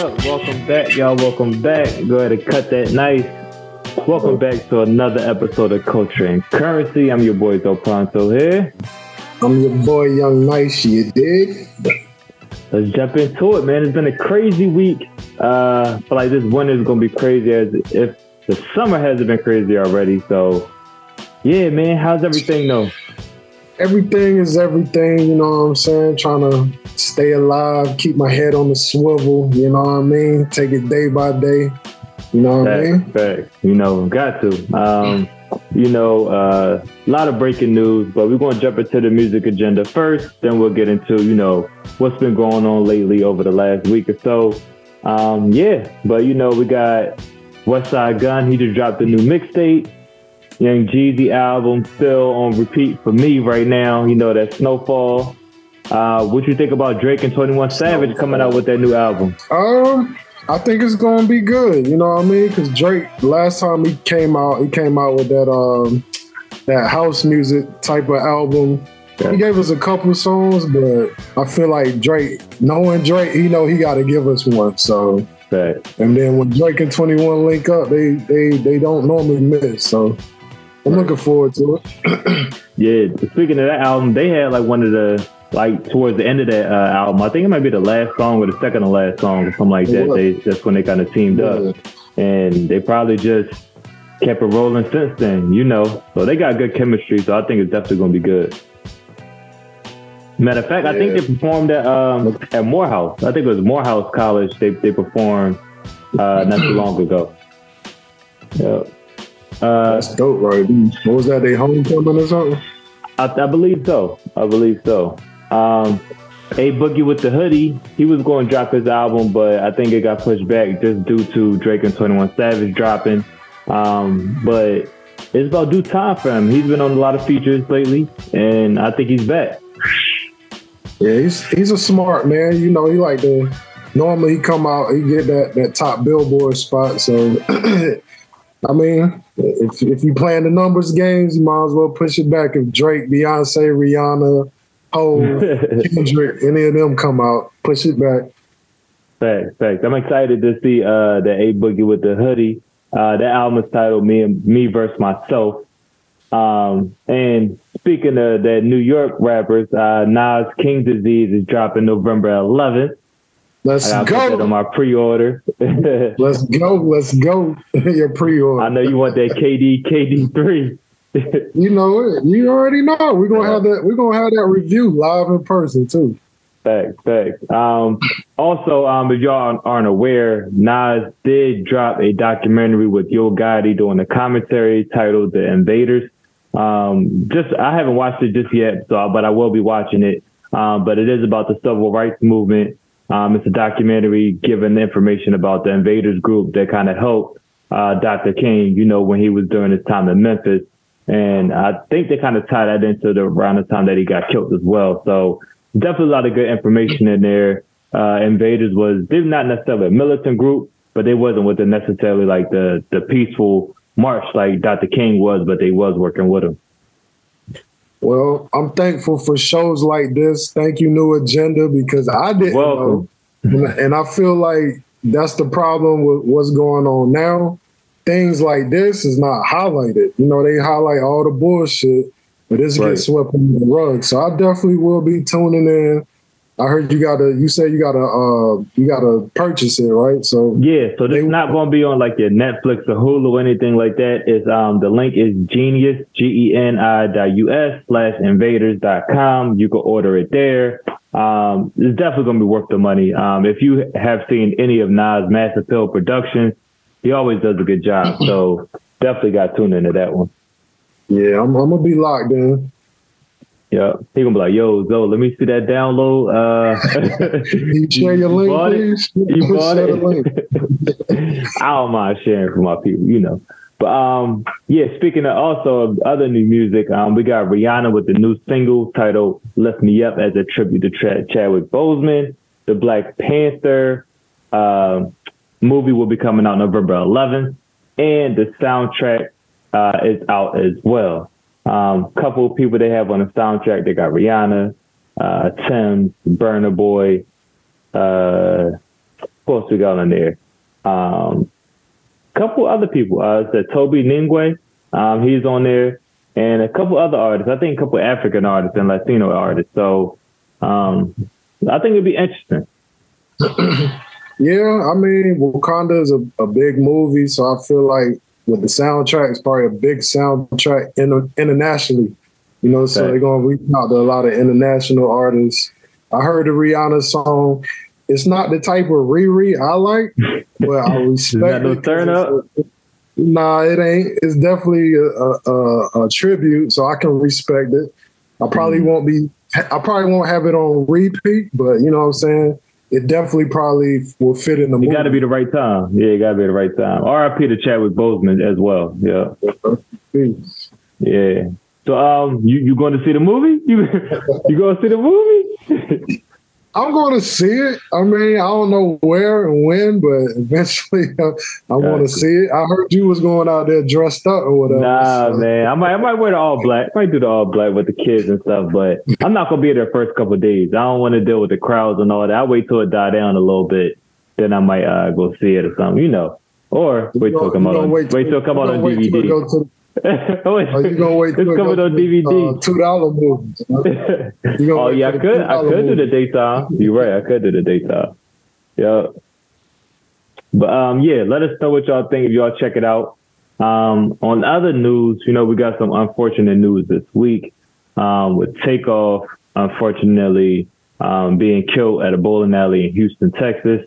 up? Welcome back, y'all. Welcome back. Go ahead and cut that nice. Welcome back to another episode of Culture and Currency. I'm your boy Del Pronto here. I'm your boy Young Nice, you dig? Let's jump into it, man. It's been a crazy week. Uh, I feel like this winter is gonna be crazy as if the summer hasn't been crazy already. So, yeah, man. How's everything though? Everything is everything. You know what I'm saying? Trying to stay alive, keep my head on the swivel. You know what I mean? Take it day by day. You know what Fact, I mean? fact. You know, got to. Um, you know, uh, a lot of breaking news, but we're going to jump into the music agenda first. Then we'll get into, you know, what's been going on lately over the last week or so. Um, yeah, but you know, we got Westside Gunn. He just dropped a new mixtape. Young Jeezy album still on repeat for me right now. You know that Snowfall. Uh, what you think about Drake and Twenty One Savage coming out with that new album? Um, I think it's gonna be good. You know what I mean? Because Drake, last time he came out, he came out with that um that house music type of album. He gave us a couple songs, but I feel like Drake, knowing Drake, he know he got to give us one. So, Fact. and then when Drake and Twenty One link up, they they they don't normally miss. So, I'm looking forward to it. Yeah, speaking of that album, they had like one of the like towards the end of that uh, album. I think it might be the last song or the second to last song or something like that. Yeah. They that's when they kind of teamed up, and they probably just kept it rolling since then. You know, so they got good chemistry. So I think it's definitely going to be good. Matter of fact, I think they performed at um, at Morehouse. I think it was Morehouse College. They they performed uh, not too long ago. Yeah. Uh, That's dope, right? What was that? They homecoming or something? I, I believe so. I believe so. Um, a Boogie with the Hoodie, he was going to drop his album, but I think it got pushed back just due to Drake and 21 Savage dropping. Um, but it's about due time for him. He's been on a lot of features lately, and I think he's back. Yeah, he's he's a smart man. You know, he like to normally he come out, he get that that top billboard spot. So I mean, if if you playing the numbers games, you might as well push it back. If Drake, Beyonce, Rihanna, Hov, Kendrick, any of them come out, push it back. Facts, facts. I'm excited to see uh, the A Boogie with the Hoodie. Uh, that album is titled "Me and Me versus Myself." Um, and speaking of that New York rappers, uh, Nas King Disease is dropping November 11th. Let's that on my pre-order. Let's go. Let's go. Your pre-order. I know you want that KD KD three. You know it. You already know. We're gonna have that. We're gonna have that review live in person too. Facts, facts. Um, also, um, if y'all aren't aware, Nas did drop a documentary with Yo Gotti doing a commentary titled "The Invaders." Um, just I haven't watched it just yet, so but I will be watching it. Um, but it is about the civil rights movement. Um, it's a documentary giving information about the Invaders group that kind of helped uh, Dr. King. You know, when he was during his time in Memphis, and I think they kind of tied that into the around the time that he got killed as well. So definitely a lot of good information in there. Uh, Invaders was they're not necessarily a militant group, but they wasn't with the necessarily like the the peaceful march like Dr. King was, but they was working with him. Well, I'm thankful for shows like this. Thank you, New Agenda, because I didn't Welcome. know, and, I feel like that's the problem with what's going on now. Things like this is not highlighted. You know, they highlight all the bullshit, but this Right. gets swept under the rug. So I definitely will be tuning in. I heard you gotta. You said you gotta. Uh, you gotta purchase it, right? So Yeah, so this They- is not going to be on like your Netflix or Hulu or anything like that. It's um the link is genius g e n i dot u s slash invaders dot com. You can order it there. Um, it's definitely going to be worth the money. Um, if you have seen any of Nas Mass Appeal Productions, he always does a good job. So definitely got tuned into that one. yeah, I'm, I'm gonna be locked in. Yeah, he gonna be like, "Yo, Zo, let me see that download." Uh, You share your link, bought it? please. You bought Share the link. it. I don't mind sharing for my people, you know. But um, yeah. Speaking of also of other new music, um, we got Rihanna with the new single titled "Lift Me Up" as a tribute to Tra- Chadwick Boseman. The Black Panther um movie will be coming out November 11th, and the soundtrack uh, is out as well. Um, couple of people they have on the soundtrack. They got Rihanna, uh, Tems, Burna Boy. Uh, Who else we got on there? Um, couple other people. Uh, it's Tobe Nwigwe. Um, he's on there, and a couple other artists. I think a couple African artists and Latino artists. So um, I think it'd be interesting. yeah, I mean, Wakanda is a, a big movie, so I feel like with the soundtrack, it's probably a big soundtrack in, internationally. You know, so okay. they're gonna reach out to a lot of international artists. I heard the Rihanna song. It's not the type of Riri I like, but I respect no turn up? Nah, it ain't. It's definitely a, a, a, tribute, so I can respect it. I probably mm. won't be. I probably won't have it on repeat, but you know what I'm saying. It definitely probably will fit in the. Movie. It got to be the right time. Yeah, it got to be the right time. R.I.P. to Chadwick Boseman as well. Yeah. Yeah. So, um, you you going to see the movie? You you going to see the movie? I'm going to see it. I mean, I don't know where and when, but eventually I, I want to see it. I heard you was going out there dressed up or whatever. Nah, so. man, I might I might wear the all black. I might do the all black with the kids and stuff, but I'm not gonna be there the first couple days. I don't want to deal with the crowds and all that. I wait till it die down a little bit, then I might uh, go see it or something, you know. Or wait till it come out on wait till it come out on DVD. oh, you gonna wait? It's coming on DVD. Uh, Two dollar movies. oh yeah, I could. I could do the daytime. You're right. I could do the daytime. Yeah. But um, yeah, let us know what y'all think if y'all check it out. Um, on other news, you know, we got some unfortunate news this week um, with Takeoff, unfortunately, um, being killed at a bowling alley in Houston, Texas.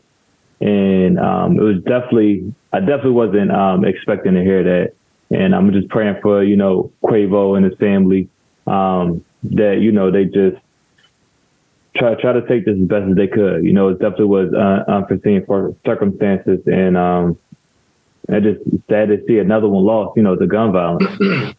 And um, it was definitely, I definitely wasn't um, expecting to hear that. And I'm just praying for, you know, Quavo and his family, um, that, you know, they just try try to take this as best as they could. You know, it definitely was uh, unforeseen for circumstances, and um, I just sad to see another one lost. You know, to gun violence.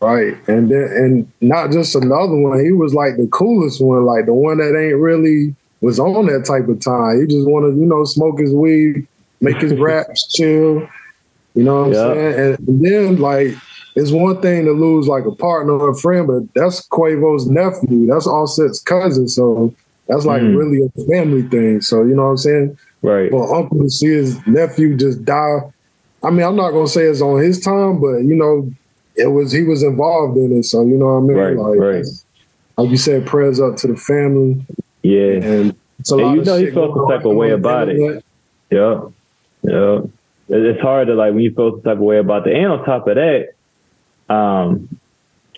right, and then and not just another one. He was like the coolest one, like the one that ain't really was on that type of time. He just wanted, you know, smoke his weed, make his raps, chill. You know what I'm saying? And then like it's one thing to lose like a partner or a friend, but that's Quavo's nephew. That's Offset's cousin. So that's like mm. really a family thing. So you know what I'm saying? Right. For uncle to see his nephew just die. I mean, I'm not gonna say it's on his time, but you know, it was he was involved in it. So you know what I mean? Right, like, right. like you said, prayers up to the family. Yeah. And it's a lot you know he felt the type of way about it. Yeah. Yeah it's hard to like when you feel some type of way about the. And on top of that, um,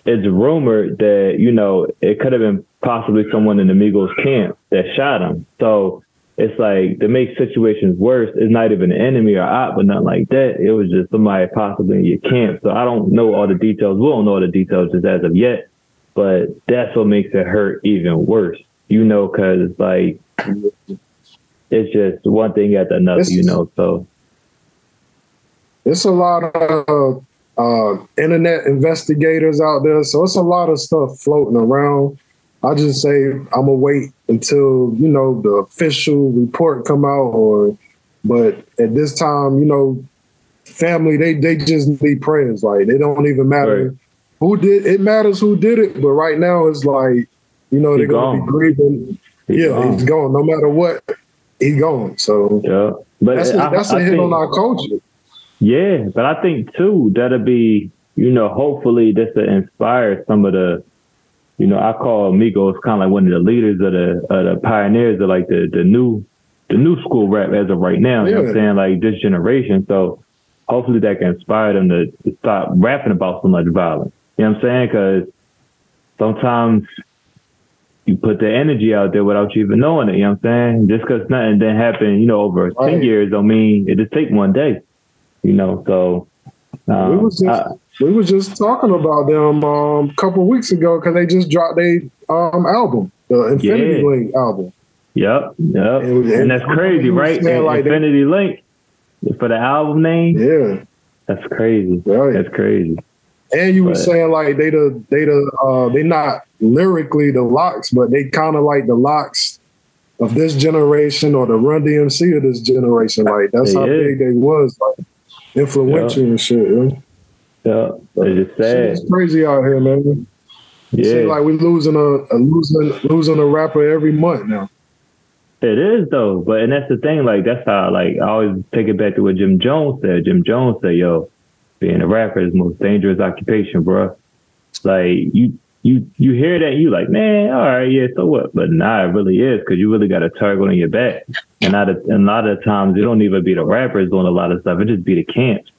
it's rumored that you know it could have been possibly someone in the Migos camp that shot him. So it's like to make situations worse, it's not even an enemy or op, but nothing like that. It was just somebody possibly in your camp. So I don't know all the details. We don't know all the details just as of yet, but that's what makes it hurt even worse. You know, because like it's just one thing after another. It's, you know, so it's a lot of uh, internet investigators out there, so it's a lot of stuff floating around. I just say I'm gonna wait until you know the official report come out, or but at this time, you know, family they they just need prayers. Like it don't even matter right. who did it matters who did it, but right now it's like you know they're gonna be grieving. He's yeah, gone. he's gone. No matter what, he's gone. So yeah, but that's a, that's I, a hit think, on our culture. Yeah, but I think too that'll be you know hopefully this will inspire some of the you know I call Migos kind of like one of the leaders of the of the pioneers of like the the new the new school rap as of right now. Yeah. You know what I'm saying like this generation. So hopefully that can inspire them to, to stop rapping about so much violence. You know what I'm saying? Because sometimes you put the energy out there without you even knowing it. You know what I'm saying? Just because nothing didn't happen, you know, over right. ten years don't mean it just take one day you know. So um, we was just I, we was just talking about them um, a couple weeks ago because they just dropped a um, album, the Infinity yeah. Link album. Yep, yep, and, and that's crazy, right? Like Infinity Link for the album name. Yeah, that's crazy. Right. That's crazy. And you but, were saying like they the they the uh, they not lyrically the LOX, but they kind of like the LOX of this generation or the Run DMC of this generation. Like that's how is. big they was. Like influential yeah. and shit. Yeah, yeah. it's just sad. It's crazy out here, man. Yeah, like we losing a, a, losing losing a rapper every month now. It is though, but and that's the thing. Like that's how like I always take it back to what Jim Jones said. Jim Jones said, "Yo, being a rapper is the most dangerous occupation, bro. Like you you you hear that, you like, man, all right, yeah, so what? But nah, it really is because you really got a target on your back. And a, and a lot of times, it don't even be the rappers doing a lot of stuff; it just be the camps.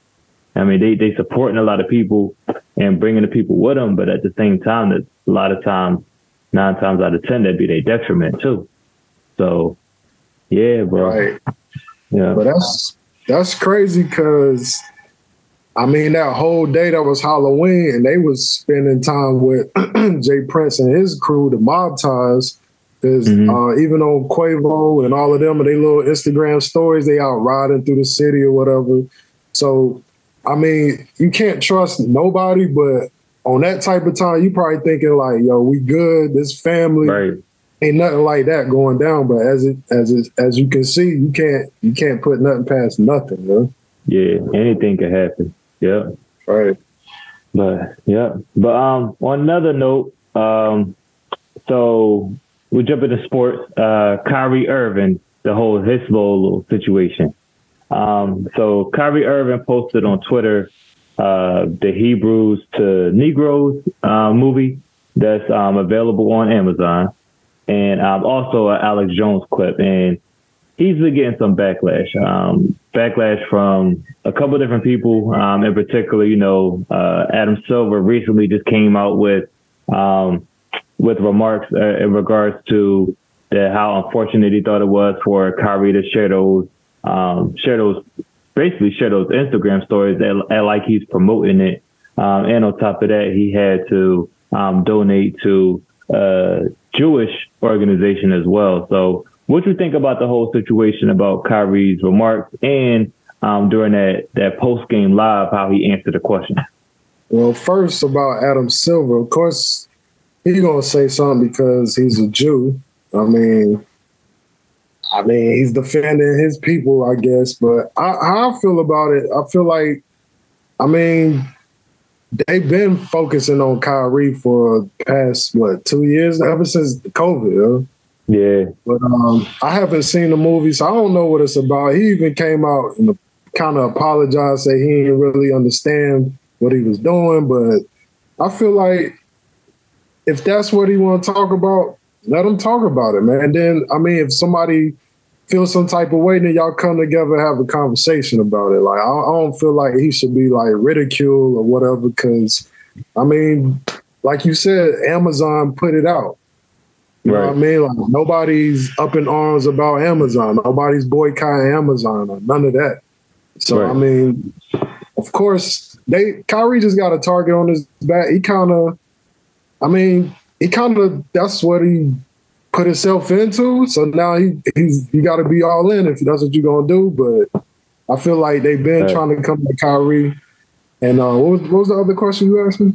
I mean, they they supporting a lot of people and bringing the people with them, but at the same time, that a lot of times, nine times out of ten, that'd be their detriment too. So, yeah, bro. Right. Yeah, but that's that's crazy because I mean, that whole day that was Halloween, and they was spending time with J. Prince and his crew, the Mob Ties. Because mm-hmm. uh, even on Quavo and all of them and their little Instagram stories, they out riding through the city or whatever. So, I mean, you can't trust nobody, but on that type of time, you probably thinking like, "Yo, we good. This family right. ain't nothing like that going down." But as it as it as you can see, you can't you can't put nothing past nothing, man. Yeah, anything can happen. Yeah. Right. But yeah. But um on another note, um so we jump into sports. Uh Kyrie Irving, the whole his little situation. Um so Kyrie Irving posted on Twitter uh the Hebrews to Negroes uh, movie that's um available on Amazon. And um also an Alex Jones clip. And he's been getting some backlash. Um, backlash from a couple different people. Um, in particular, you know, uh, Adam Silver recently just came out with um, with remarks uh, in regards to the, how unfortunate he thought it was for Kyrie to share those um, share those basically share those Instagram stories and, and like he's promoting it. Um, and on top of that, he had to um, donate to a Jewish organization as well. So what do you think about the whole situation about Kyrie's remarks and um, during that that post game live, how he answered the question? Well, first about Adam Silver, of course, he's gonna say something because he's a Jew. I mean, I mean, he's defending his people, I guess. But I, how I feel about it, I feel like, I mean, they've been focusing on Kyrie for past what two years, ever since COVID. Yeah. But um, I haven't seen the movie, so I don't know what it's about. He even came out and kind of apologized, say he didn't really understand what he was doing. But I feel like if that's what he want to talk about, let him talk about it, man. And then, I mean, if somebody feels some type of way, then y'all come together have a conversation about it. Like, I, I don't feel like he should be like ridiculed or whatever, because, I mean, like you said, Amazon put it out. You right. know what I mean? Like nobody's up in arms about Amazon. Nobody's boycotting Amazon or none of that. So right. I mean, of course, they Kyrie just got a target on his back. He kind of, I mean, he kind of that's what he put himself into. So now he he's you got to be all in if that's what you're gonna do. But I feel like they've been right. trying to come to Kyrie. And uh, what was what was the other question you asked me?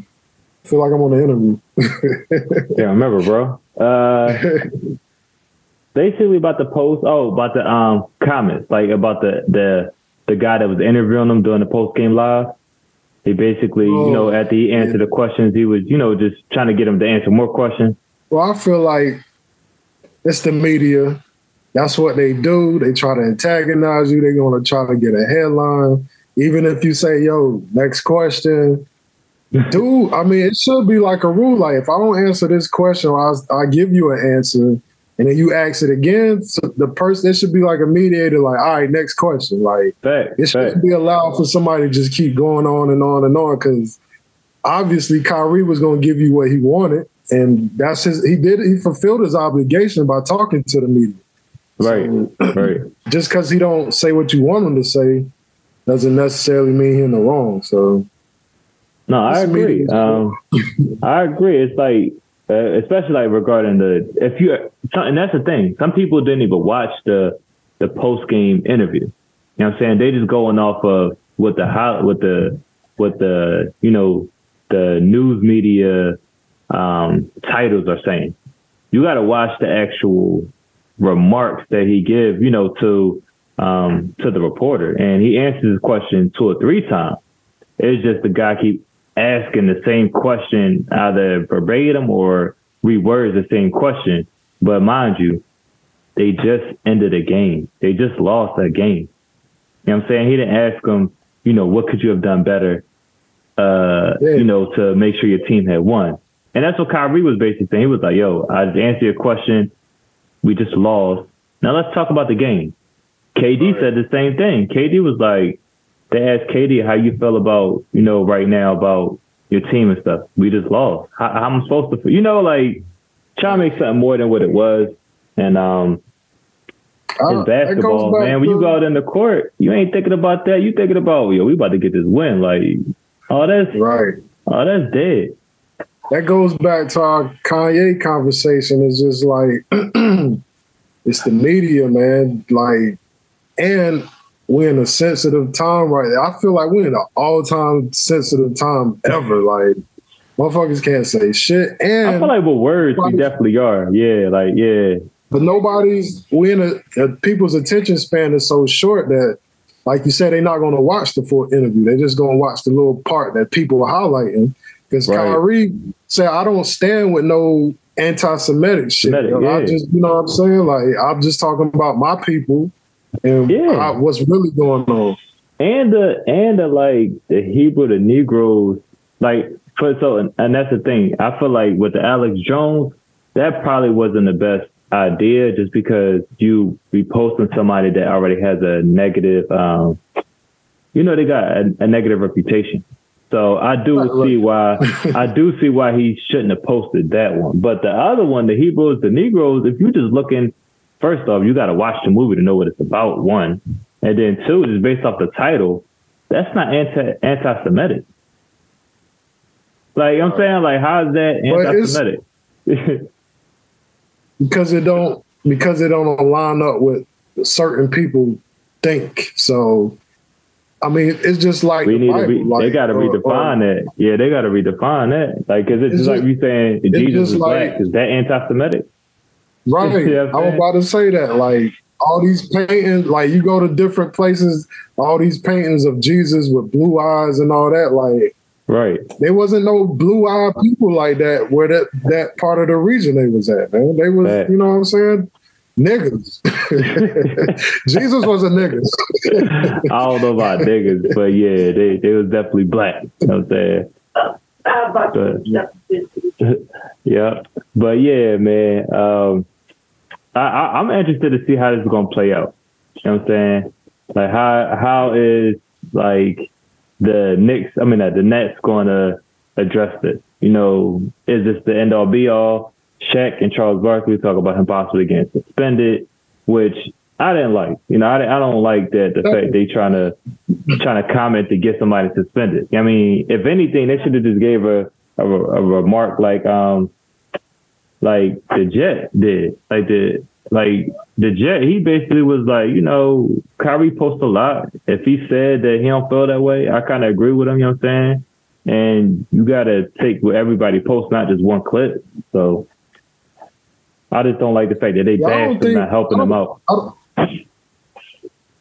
I feel like I'm on the interview. yeah, I remember, bro. Uh, basically about the post. Oh, about the um comments, like about the the the guy that was interviewing them during the post game live. He basically, oh, you know, oh, at the answer yeah. the questions, he was, you know, just trying to get him to answer more questions. Well, I feel like it's the media. That's what they do. They try to antagonize you. They're going to try to get a headline. Even if you say, yo, next question, Dude, I mean, it should be like a rule. Like, if I don't answer this question, I I give you an answer, and then you ask it again. So the person, it should be like a mediator. Like, all right, next question. Like, fact, it shouldn't be allowed for somebody to just keep going on and on and on because obviously Kyrie was going to give you what he wanted, and that's his. He did. He fulfilled his obligation by talking to the media. Right, so, right. Just because he don't say what you want him to say, doesn't necessarily mean he's in the wrong. So no, I agree. Um, I agree. It's like, uh, especially like regarding the if you and that's the thing. Some people didn't even watch the the post game interview. You know what I'm saying? They just going off of what the what the what the you know the news media um, titles are saying. You got to watch the actual remarks that he give. You know to um, to the reporter, and he answers his question two or three times. It's just the guy keep asking the same question either verbatim or rewords the same question. But mind you, they just ended a game. They just lost a game. You know what I'm saying? He didn't ask them, you know, what could you have done better, uh, yeah. you know, to make sure your team had won. And that's what Kyrie was basically saying. He was like, yo, I just answered your question. We just lost. Now let's talk about the game. KD right. said the same thing. KD was like, they asked KD how you feel about, you know, right now about your team and stuff. We just lost. How, how am I supposed to, Feel? you know, like try to make something more than what it was. And um, it's basketball, man. When you go out in the court, you ain't thinking about that. You thinking about, yo, we about to get this win. Like, oh, that's right. Oh, that's dead. That goes back to our Kanye conversation. It's just like it's the media, man. Like, and we're in a sensitive time right now. I feel like we're in an all-time sensitive time ever. Like, motherfuckers can't say shit. And I feel like with words, we definitely are. Yeah, like yeah but nobody's we in a, people's attention span is so short that like you said they're not going to watch the full interview they're just going to watch the little part that people are highlighting because right. Kyrie said I don't stand with no anti-Semitic shit Semitic, yeah. I just you know what I'm saying like I'm just talking about my people and yeah. I, what's really going on and the and the like the Hebrew the Negroes like for so and, and that's the thing I feel like with the Alex Jones that probably wasn't the best idea just because you be posting somebody that already has a negative, um, you know, they got a, a negative reputation. So I do see why I do see why he shouldn't have posted that one. But the other one, the Hebrews, the Negroes, if you're just looking, first off, you got to watch the movie to know what it's about. One, and then two, just based off the title, that's not anti anti-Semitic. Like I'm saying, like how is that anti-Semitic? because it don't because it don't line up with certain people think. So I mean, it's just like we need Bible, to. Re- like, they got to uh, redefine uh, that. Yeah, they got to redefine that. Like, cause it's, it's just like you saying Jesus is like, black. Is that anti-Semitic? Right. you know I was about to say that. Like all these paintings, like you go to different places, all these paintings of Jesus with blue eyes and all that. Like Right. There wasn't no blue eyed people like that where that that part of the region they was at, man. They was, you know what I'm saying? Niggas. Jesus was a niggas. I don't know about niggas, but yeah, they, they was definitely black. You know what I'm saying? But, yeah. But yeah, man. Um, I, I, I'm interested to see how this is gonna play out. You know what I'm saying? Like how how is like the Knicks, I mean, uh, the Nets going to address this. You know, is this the end all be all? Shaq and Charles Barkley talk about him possibly getting suspended, which I didn't like. You know, I, I don't like that the fact they trying to trying to comment to get somebody suspended. I mean, if anything, they should have just gave a, a, a remark like um like the Jet did, like the like the Jet, he basically was like, you know, Kyrie posts a lot. If he said that he don't feel that way, I kind of agree with him. You know what I'm saying? And you got to take what everybody posts, not just one clip. So I just don't like the fact that they yeah, bashed him, not helping him out.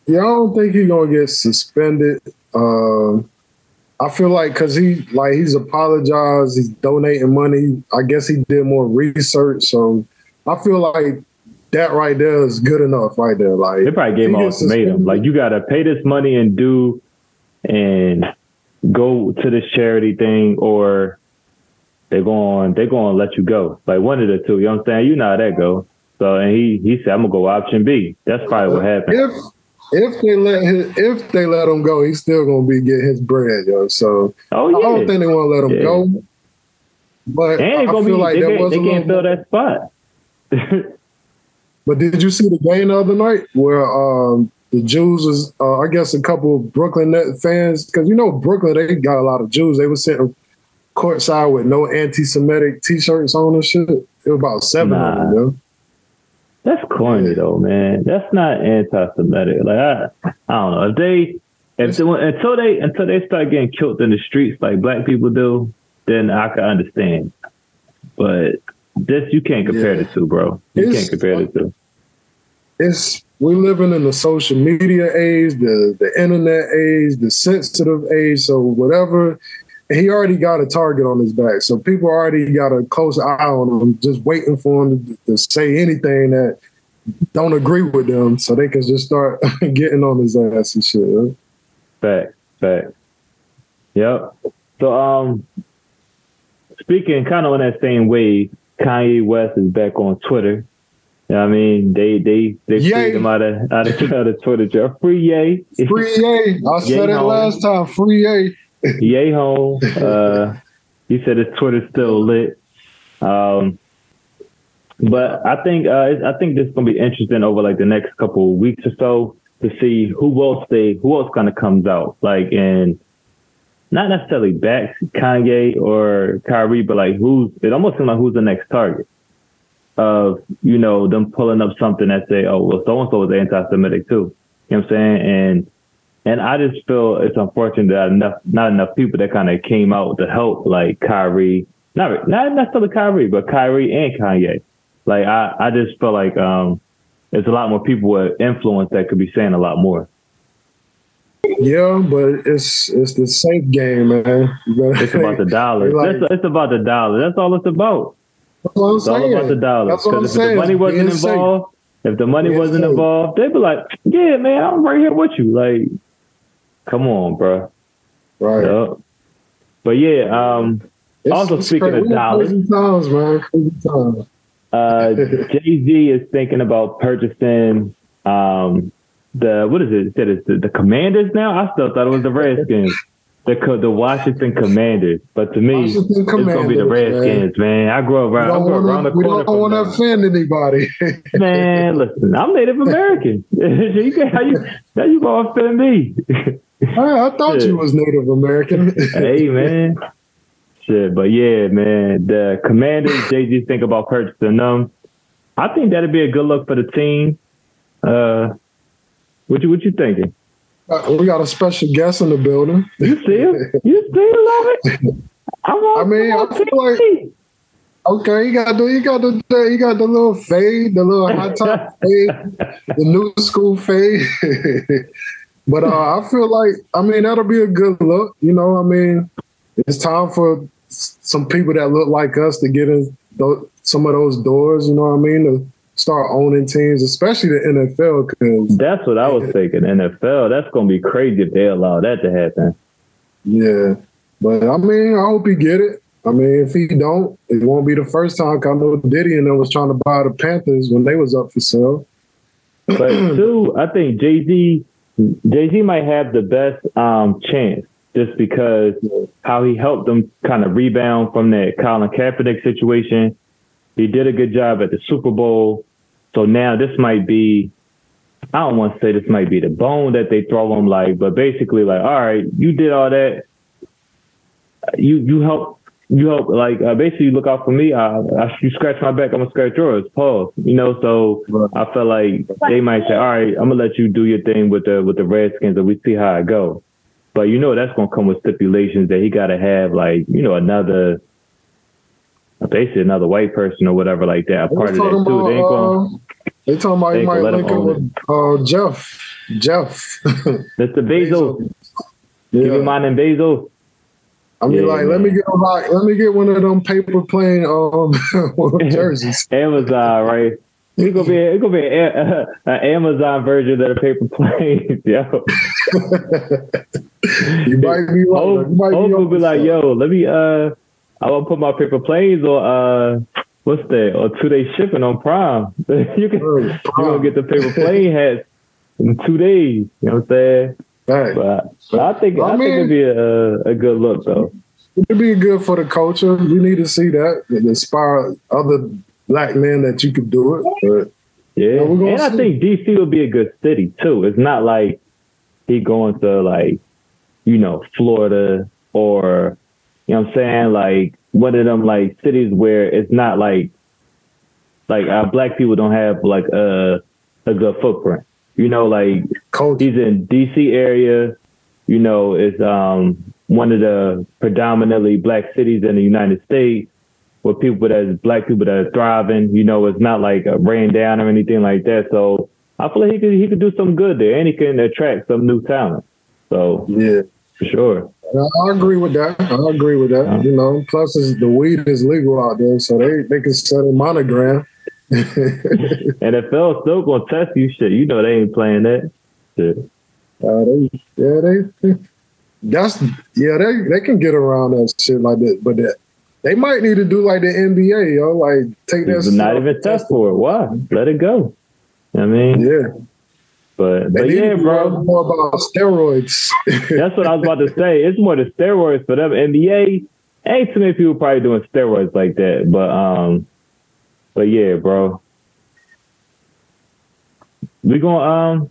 I yeah, I don't think he's gonna get suspended. Uh, I feel like because he like he's apologized, he's donating money. I guess he did more research, so I feel like that right there is good enough right there. Like they probably gave him ultimatum. Like you gotta pay this money and do and go to this charity thing or they're going they're going to let you go. Like one of the two. You know what I'm saying? You know how that go. So and he he said I'm gonna go option B. That's probably what happened. If if they let his, if they let him go, he's still gonna be getting his bread, yo. So oh, yeah. I don't think they want to let him yeah. go. But and I feel be, like they, was they can't fill that spot. But did you see the game the other night where um, the Jews was, uh, I guess, a couple of Brooklyn Net fans, because you know Brooklyn, they got a lot of Jews. They were sitting courtside with no anti-Semitic T-shirts on and shit. It was about seven nah. of them. You know? That's corny though, man. That's not anti-Semitic. Like I, I don't know if they, if they, until they until they start getting killed in the streets like black people do, then I can understand. But this you can't compare yeah. the two, bro. You it's, can't compare the two it's we're living in the social media age, the the internet age, the sensitive age. So whatever, he already got a target on his back. So people already got a close eye on him, just waiting for him to, to say anything that don't agree with them, so they can just start getting on his ass and shit. Right? Fact, fact. Yep. So, um, speaking kind of in that same way, Kanye West is back on Twitter. You know what I mean, they they they freed him out of out of, out of Twitter jail. Free Ye, Free Ye! I said it last time. Free Ye. Ye home. Uh, he said his Twitter's still lit. Um, but I think uh, I think this is gonna be interesting over like the next couple weeks or so to see who else they who else kind of comes out like and not necessarily back Kanye or Kyrie, but like who's it almost seems like who's the next target of you know them pulling up something that say oh well so and so is anti-Semitic too. You know what I'm saying? And and I just feel it's unfortunate that enough not enough people that kind of came out to help like Kyrie, not not necessarily Kyrie, but Kyrie and Kanye. Like I, I just feel like um, there's a lot more people with influence that could be saying a lot more. Yeah, but it's it's the safe game, man. It's about the dollar. Like, it's, it's, about the dollar. That's all it's about. That's what I'm it's saying. all about the dollar. Because if saying. the money wasn't involved, safe. if the money Being wasn't safe. involved, they'd be like, "Yeah, man, I'm right here with you." Like, come on, bro. Right. Yep. But yeah, um, it's, also it's speaking crazy. of dollars, times, man, times. Uh, Jay Z is thinking about purchasing um, the what is it? Said it's the, the Commanders now. I still thought it was the Redskins. The the Washington Commanders, but to me, it's gonna be the Redskins, man. man. I grew up around, I grew wanna, around the corner. We don't want to offend anybody. man, listen, I'm Native American. you can, how you how you gonna offend me? I, I thought you was Native American. hey, man. Shit, but yeah, man, the Commanders, Z think about purchasing them. I think that'd be a good look for the team. Uh, what you what you thinking? Uh, we got a special guest in the building. You see him? You see him, love it. I mean, I feel like okay, you got the you got the you got the little fade, the little high top fade, the new school fade. but uh, I feel like I mean that'll be a good look. You know, I mean, it's time for some people that look like us to get in those, some of those doors. You know what I mean? To start owning teams, especially the NFL. Because that's what I was thinking. NFL. That's gonna be crazy if they allow that to happen. Yeah, but I mean, I hope he get it. I mean, if he don't, it won't be the first time. I know Diddy and them was trying to buy the Panthers when they was up for sale. But two, I think Jay Z, Jay Z might have the best um, chance just because how he helped them kind of rebound from that Colin Kaepernick situation. He did a good job at the Super Bowl. So now this might be, I don't want to say this might be the bone that they throw him like, but basically like, all right, you did all that. You you help you help like uh, basically look out for me. I, I, you scratch my back, I'm gonna scratch yours. Pause. You know, so right. I felt like they might say, all right, I'm gonna let you do your thing with the with the Redskins, and we see how it go. But you know that's gonna come with stipulations that he gotta have like, you know, another basically another white person or whatever like that. A part of that too. About, they ain't going uh, they talking about he might link it with uh, Jeff. Jeff. That's the Bezos. Yeah. Give me mine and Bezos. I mean, yeah, like, man. let me get like, let me get one of them paper plane um jerseys. Amazon, right? It's gonna be it's gonna be an, an Amazon version of the paper plane, yo. you might be right. Hope, you might Hope be, will be like, yo, let me uh, I want to put my paper planes on uh, what's that? Or two day shipping on Prime. you can you gonna get the paper plane hats in two days. You know what I'm saying? Right. But, I think I, I mean, think it'd be a, a good look though. It'd be good for the culture. We need to see that and inspire other black men that you could do it. But, yeah, you know, and. I think DC would be a good city too. It's not like he going to like, you know, Florida or you know what I'm saying, like one of them like cities where it's not like like uh, black people don't have like a a good footprint. You know, like Culture. he's in DC area. You know, it's um one of the predominantly black cities in the United States with people that black people that are thriving. You know, it's not like a rain down or anything like that. So I feel like he could he could do some good there, and he can attract some new talent. So yeah, for sure. I agree with that. I agree with that. You know, plus the weed is legal out there, so they they can set a monogram. NFL still gonna test you shit. You know they ain't playing that shit. Uh, they, yeah, they, that's yeah, they they can get around that shit like that, but that they might need to do like the NBA, yo, like take that. Not even test for it. Why? Let it go. I mean, yeah. But, but yeah, bro. More about steroids. That's what I was about to say. It's more the steroids for them. NBA ain't too many people probably doing steroids like that. But um, but yeah, bro. We gonna um,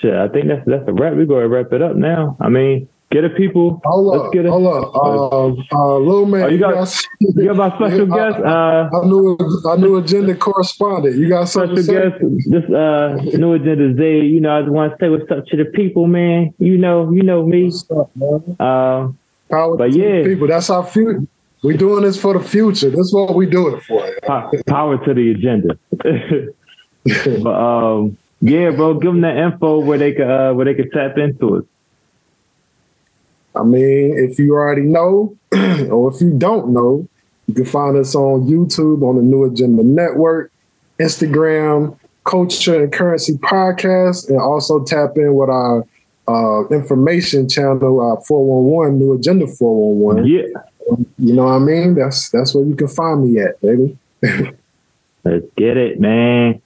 shit. I think that's that's a wrap. We gonna wrap it up now. I mean, Get it, people. Hold Let's up, get it. Hold up. Uh, uh, little man. Oh, you, got, you got my special guest. Uh, I, knew I knew agenda correspondent. You got something special guest. This uh, new agenda Zay. You know, I just want to say what's up to the people, man. You know, you know me. What's up, man? Uh, Power but yeah, people. That's our future. We doing this for the future. That's what we do it for. Power to the agenda. but um, yeah, bro, give them that info where they could uh, where they could tap into it. I mean, if you already know, or if you don't know, you can find us on YouTube on the New Agenda Network, Instagram, Culture and Currency Podcast, and also tap in with our uh, information channel, uh, 411 New Agenda 411. Yeah. You know what I mean? That's that's where you can find me at, baby. Let's get it, man.